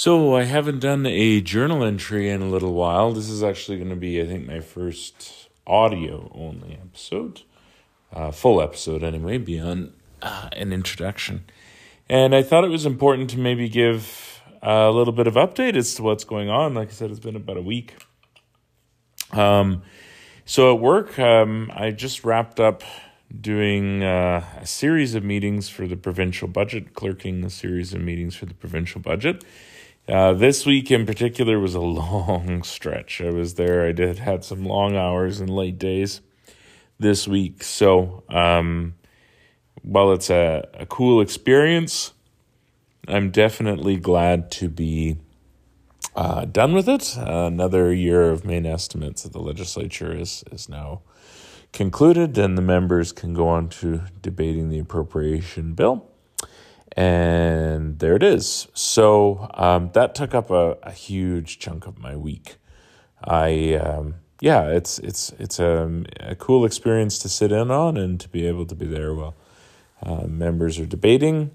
So, I haven't done a journal entry in a little while. This is actually going to be, I think, my first audio only episode, uh, full episode anyway, beyond uh, an introduction. And I thought it was important to maybe give a little bit of update as to what's going on. Like I said, it's been about a week. Um, so at work, um, I just wrapped up doing uh, a series of meetings for the provincial budget, clerking a series of meetings for the provincial budget. Uh, this week in particular was a long stretch. I was there. I did had some long hours and late days this week. So, um, while it's a, a cool experience, I'm definitely glad to be uh, done with it. Uh, another year of main estimates of the legislature is is now concluded, and the members can go on to debating the appropriation bill and there it is. So um, that took up a, a, huge chunk of my week. I um, yeah, it's it's it's a, a, cool experience to sit in on and to be able to be there while uh, members are debating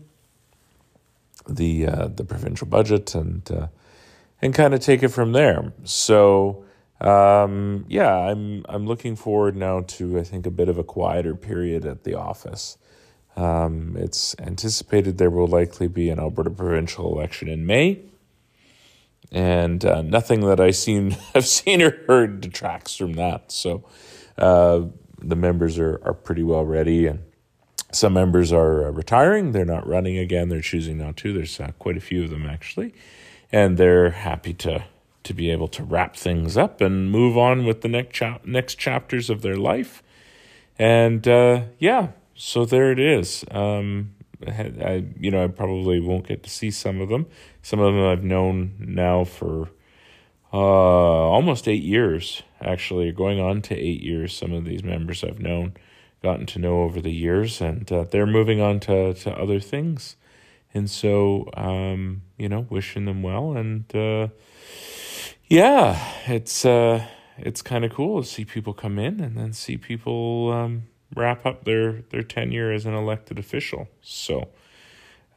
the uh, the provincial budget and uh, and kind of take it from there. So um, yeah, I'm I'm looking forward now to I think a bit of a quieter period at the office. Um, it's anticipated there will likely be an Alberta provincial election in May, and uh, nothing that I seen have seen or heard detracts from that. So uh, the members are are pretty well ready, and some members are uh, retiring. They're not running again. They're choosing not to. There's uh, quite a few of them actually, and they're happy to to be able to wrap things up and move on with the next chap- next chapters of their life. And uh, yeah, so there it is. Um, I, you know, I probably won't get to see some of them. Some of them I've known now for uh, almost eight years, actually, going on to eight years. Some of these members I've known, gotten to know over the years, and uh, they're moving on to, to other things. And so, um, you know, wishing them well. And uh, yeah, it's uh, it's kind of cool to see people come in and then see people um, wrap up their their tenure as an elected official. So,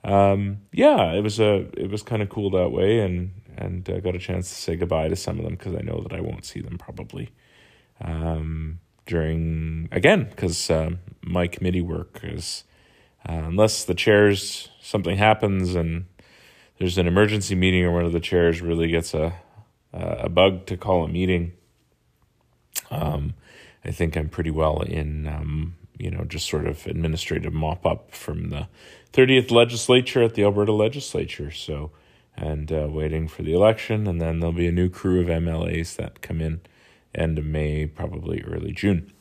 um, yeah, it was a it was kind of cool that way, and and uh, got a chance to say goodbye to some of them because I know that I won't see them probably um, during again because um, my committee work is uh, unless the chairs something happens and there's an emergency meeting or one of the chairs really gets a a bug to call a meeting. Um, I think I'm pretty well in, um, you know, just sort of administrative mop up from the 30th legislature at the Alberta legislature. So, and uh, waiting for the election, and then there'll be a new crew of MLAs that come in end of May, probably early June.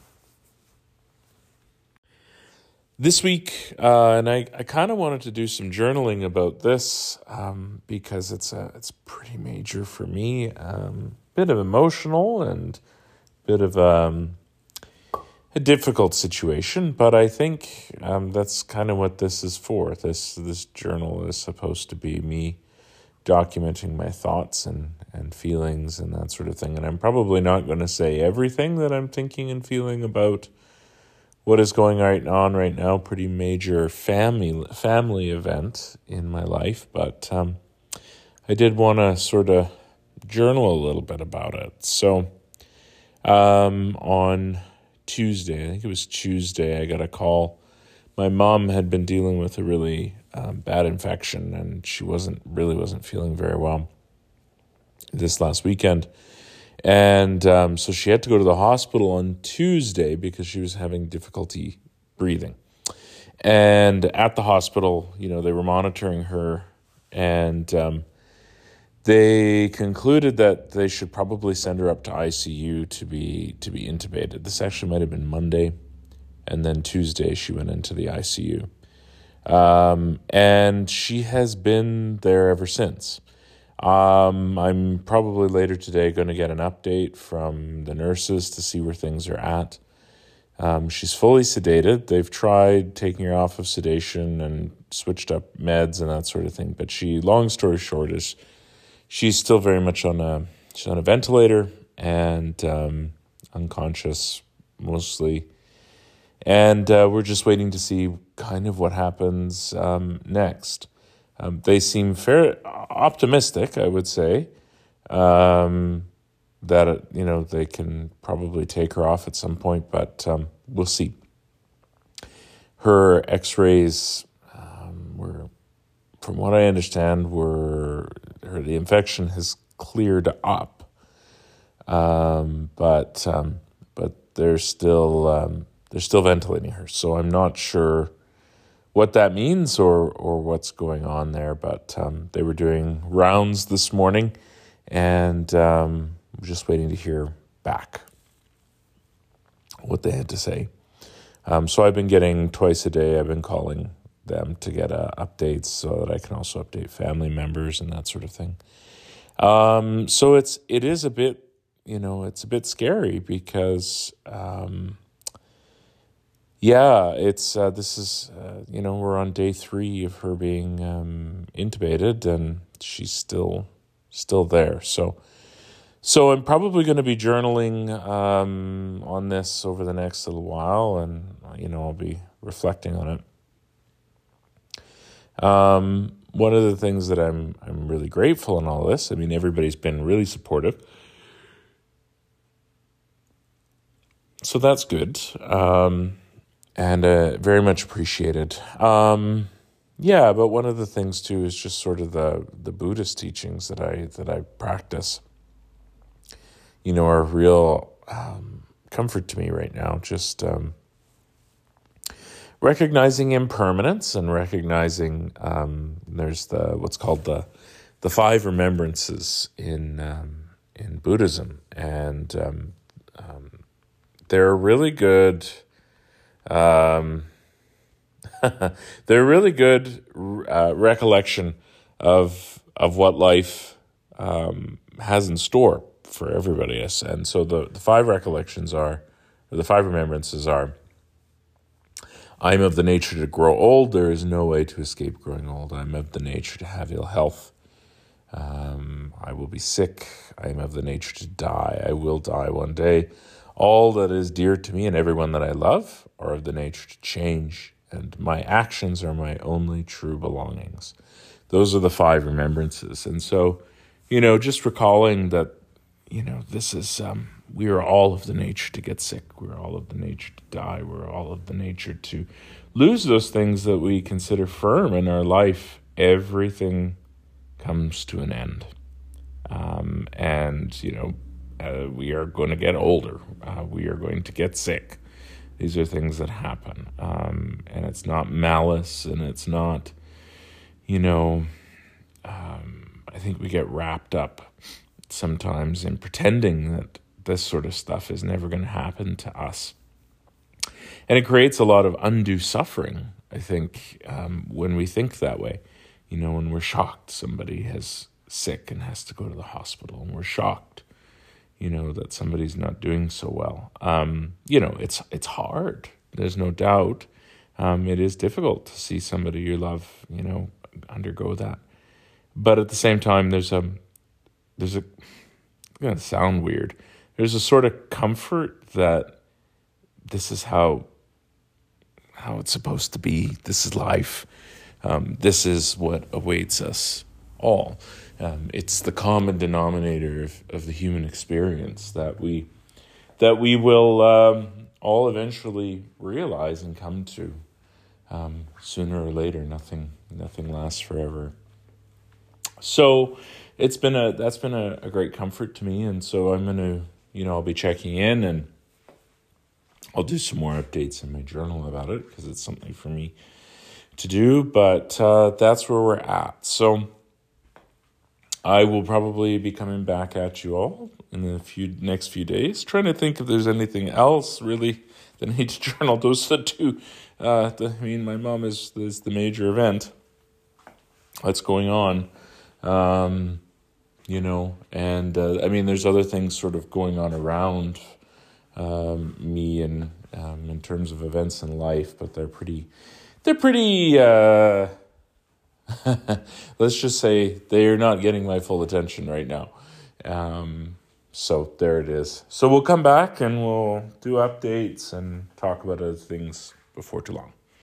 This week, uh, and I, I kind of wanted to do some journaling about this um, because it's a it's pretty major for me. Um, bit of emotional and bit of um, a difficult situation, but I think um, that's kind of what this is for. This this journal is supposed to be me documenting my thoughts and, and feelings and that sort of thing. And I'm probably not going to say everything that I'm thinking and feeling about what is going right on right now. Pretty major family family event in my life, but um, I did want to sort of journal a little bit about it. So um, on Tuesday. I think it was Tuesday. I got a call. My mom had been dealing with a really um, bad infection, and she wasn't really wasn't feeling very well this last weekend, and um, so she had to go to the hospital on Tuesday because she was having difficulty breathing. And at the hospital, you know, they were monitoring her, and um, they concluded that they should probably send her up to ICU to be to be intubated. This actually might have been Monday, and then Tuesday she went into the ICU, um, and she has been there ever since. Um, I'm probably later today going to get an update from the nurses to see where things are at. Um, she's fully sedated. They've tried taking her off of sedation and switched up meds and that sort of thing. But she, long story short, is she's still very much on a she's on a ventilator and um, unconscious mostly, and uh, we're just waiting to see kind of what happens um, next. um, they seem fair optimistic, I would say, um, that you know they can probably take her off at some point, but um, we'll see. Her X-rays um, were, from what I understand, were the infection has cleared up, um, but um, but they're still um, they're still ventilating her. So I'm not sure what that means or or what's going on there. But um, they were doing rounds this morning, and um, just waiting to hear back what they had to say. Um, so I've been getting twice a day. I've been calling them to get uh, updates so that I can also update family members and that sort of thing. Um, so it's it is a bit you know it's a bit scary because um, yeah it's uh, this is uh, you know we're on day three of her being um, intubated and she's still still there so so I'm probably going to be journaling um, on this over the next little while and you know I'll be reflecting on it um, one of the things that I'm I'm really grateful in all this I mean everybody's been really supportive. So that's good um, and uh, very much appreciated. Um, yeah but one of the things too is just sort of the the buddhist teachings that i that i practice you know are real um, comfort to me right now. Just um, recognizing impermanence and recognizing um, there's the what's called the the five remembrances in um, in buddhism and um, um, they're really good. Um, they're really good uh, recollection of of what life um, has in store for everybody. And so the, the five recollections are, the five remembrances are. I am of the nature to grow old. There is no way to escape growing old. I am of the nature to have ill health. Um, I will be sick. I am of the nature to die. I will die one day. All that is dear to me and everyone that I love are of the nature to change, and my actions are my only true belongings. Those are the five remembrances. And so, you know, just recalling that, you know, this is, um, we are all of the nature to get sick. We're all of the nature to die. We're all of the nature to lose those things that we consider firm in our life. Everything comes to an end. Um, and, you know, uh, we are going to get older. Uh, we are going to get sick. These are things that happen. Um, and it's not malice and it's not, you know, um, I think we get wrapped up sometimes in pretending that this sort of stuff is never going to happen to us. And it creates a lot of undue suffering, I think, um, when we think that way. You know, when we're shocked somebody has sick and has to go to the hospital, and we're shocked you know that somebody's not doing so well. Um, you know, it's it's hard. There's no doubt. Um, it is difficult to see somebody you love, you know, undergo that. But at the same time, there's a there's a it's gonna sound weird. There's a sort of comfort that this is how how it's supposed to be. This is life. Um, this is what awaits us all. Um, it's the common denominator of, of the human experience that we that we will um, all eventually realize and come to um, sooner or later. Nothing nothing lasts forever. So it's been a that's been a, a great comfort to me, and so I'm gonna you know I'll be checking in and I'll do some more updates in my journal about it because it's something for me to do. But uh, that's where we're at. So I will probably be coming back at you all in the few next few days, trying to think if there's anything else really that I need to journal. Those are the two. Uh, the, I mean, my mom is is the major event that's going on. Um, you know, and uh, I mean, there's other things sort of going on around um, me and um, in terms of events in life, but they're pretty, they're pretty. Uh, let's just say they're not getting my full attention right now. Um, so there it is. So we'll come back and we'll do updates and talk about other things before too long.